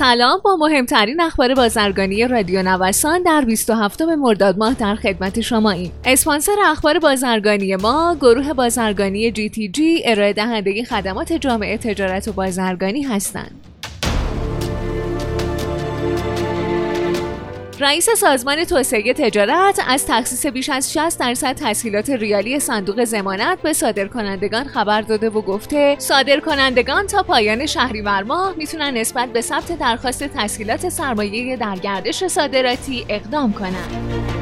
سلام با مهمترین اخبار بازرگانی رادیو نوسان در 27 مرداد ماه در خدمت شما ایم. اسپانسر اخبار بازرگانی ما گروه بازرگانی جی تی جی ارائه دهنده خدمات جامعه تجارت و بازرگانی هستند. رئیس سازمان توسعه تجارت از تخصیص بیش از 60 درصد تسهیلات ریالی صندوق زمانت به صادرکنندگان خبر داده و گفته صادرکنندگان تا پایان شهریور ماه می‌تونن نسبت به ثبت درخواست تسهیلات سرمایه در گردش صادراتی اقدام کنند.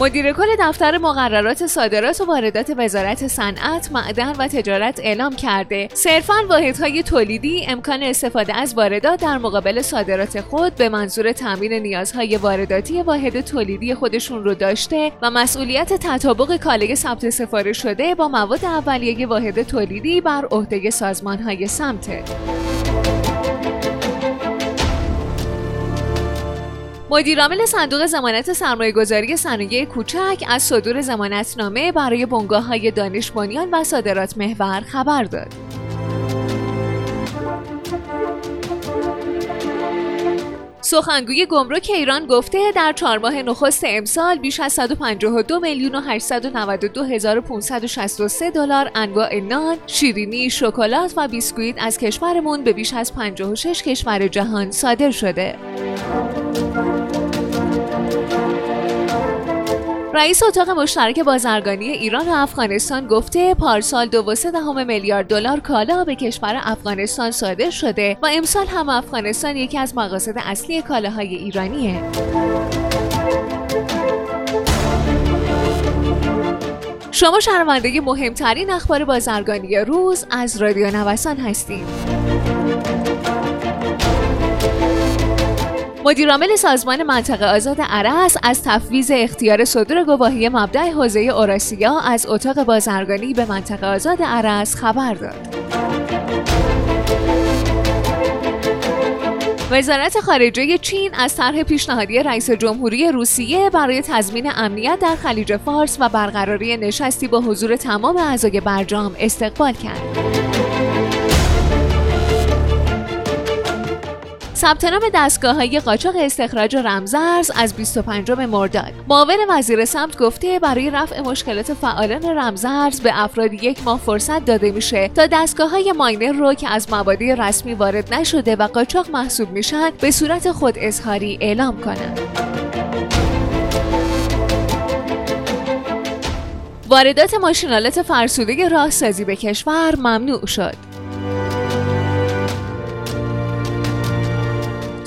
مدیر کل دفتر مقررات صادرات و واردات وزارت صنعت، معدن و تجارت اعلام کرده صرفا واحدهای تولیدی امکان استفاده از واردات در مقابل صادرات خود به منظور تامین نیازهای وارداتی واحد تولیدی خودشون رو داشته و مسئولیت تطابق کالای ثبت سفارش شده با مواد اولیه واحد تولیدی بر عهده سازمانهای سمته. مدیرعامل صندوق زمانت سرمایه گذاری صنایع کوچک از صدور زمانتنامه برای بنگاه های دانش و صادرات محور خبر داد. سخنگوی گمرک ایران گفته در چهار ماه نخست امسال بیش از 152 میلیون و 892 هزار 563 دلار انواع نان، شیرینی، شکلات و بیسکویت از کشورمون به بیش از 56 کشور جهان صادر شده. رئیس اتاق مشترک بازرگانی ایران و افغانستان گفته پارسال دو دهم میلیارد دلار کالا به کشور افغانستان صادر شده و امسال هم افغانستان یکی از مقاصد اصلی کالاهای ایرانیه. شما شنونده مهمترین اخبار بازرگانی روز از رادیو نوسان هستید. مدیرعامل سازمان منطقه آزاد عرس از تفویض اختیار صدور گواهی مبدع حوزه اوراسیا از اتاق بازرگانی به منطقه آزاد عرس خبر داد. وزارت خارجه چین از طرح پیشنهادی رئیس جمهوری روسیه برای تضمین امنیت در خلیج فارس و برقراری نشستی با حضور تمام اعضای برجام استقبال کرد. ثبت نام دستگاه های قاچاق استخراج رمزرز از 25 مرداد معاون وزیر سمت گفته برای رفع مشکلات فعالان رمزرز به افراد یک ماه فرصت داده میشه تا دستگاه های ماینر رو که از مبادی رسمی وارد نشده و قاچاق محسوب میشن به صورت خود اظهاری اعلام کنند. واردات ماشینالات فرسوده راهسازی به کشور ممنوع شد.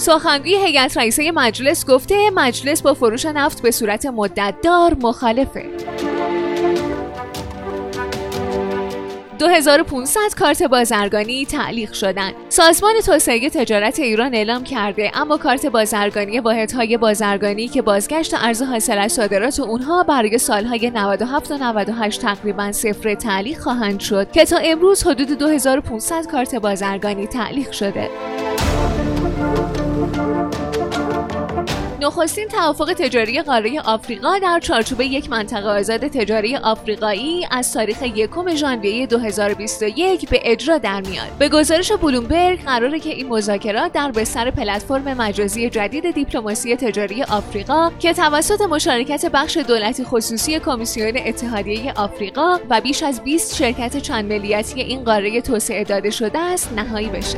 سخنگوی هیئت رئیسه مجلس گفته مجلس با فروش نفت به صورت مدتدار مخالفه 2500 کارت بازرگانی تعلیق شدند. سازمان توسعه تجارت ایران اعلام کرده اما کارت بازرگانی واحدهای بازرگانی که بازگشت ارز حاصل از صادرات اونها برای سالهای 97 و 98 تقریبا صفر تعلیق خواهند شد که تا امروز حدود 2500 کارت بازرگانی تعلیق شده. نخستین توافق تجاری قاره آفریقا در چارچوب یک منطقه آزاد تجاری آفریقایی از تاریخ یکم ژانویه 2021 به اجرا در میاد. به گزارش بلومبرگ قراره که این مذاکرات در بستر پلتفرم مجازی جدید دیپلماسی تجاری آفریقا که توسط مشارکت بخش دولتی خصوصی کمیسیون اتحادیه آفریقا و بیش از 20 شرکت چند ملیتی این قاره توسعه داده شده است نهایی بشه.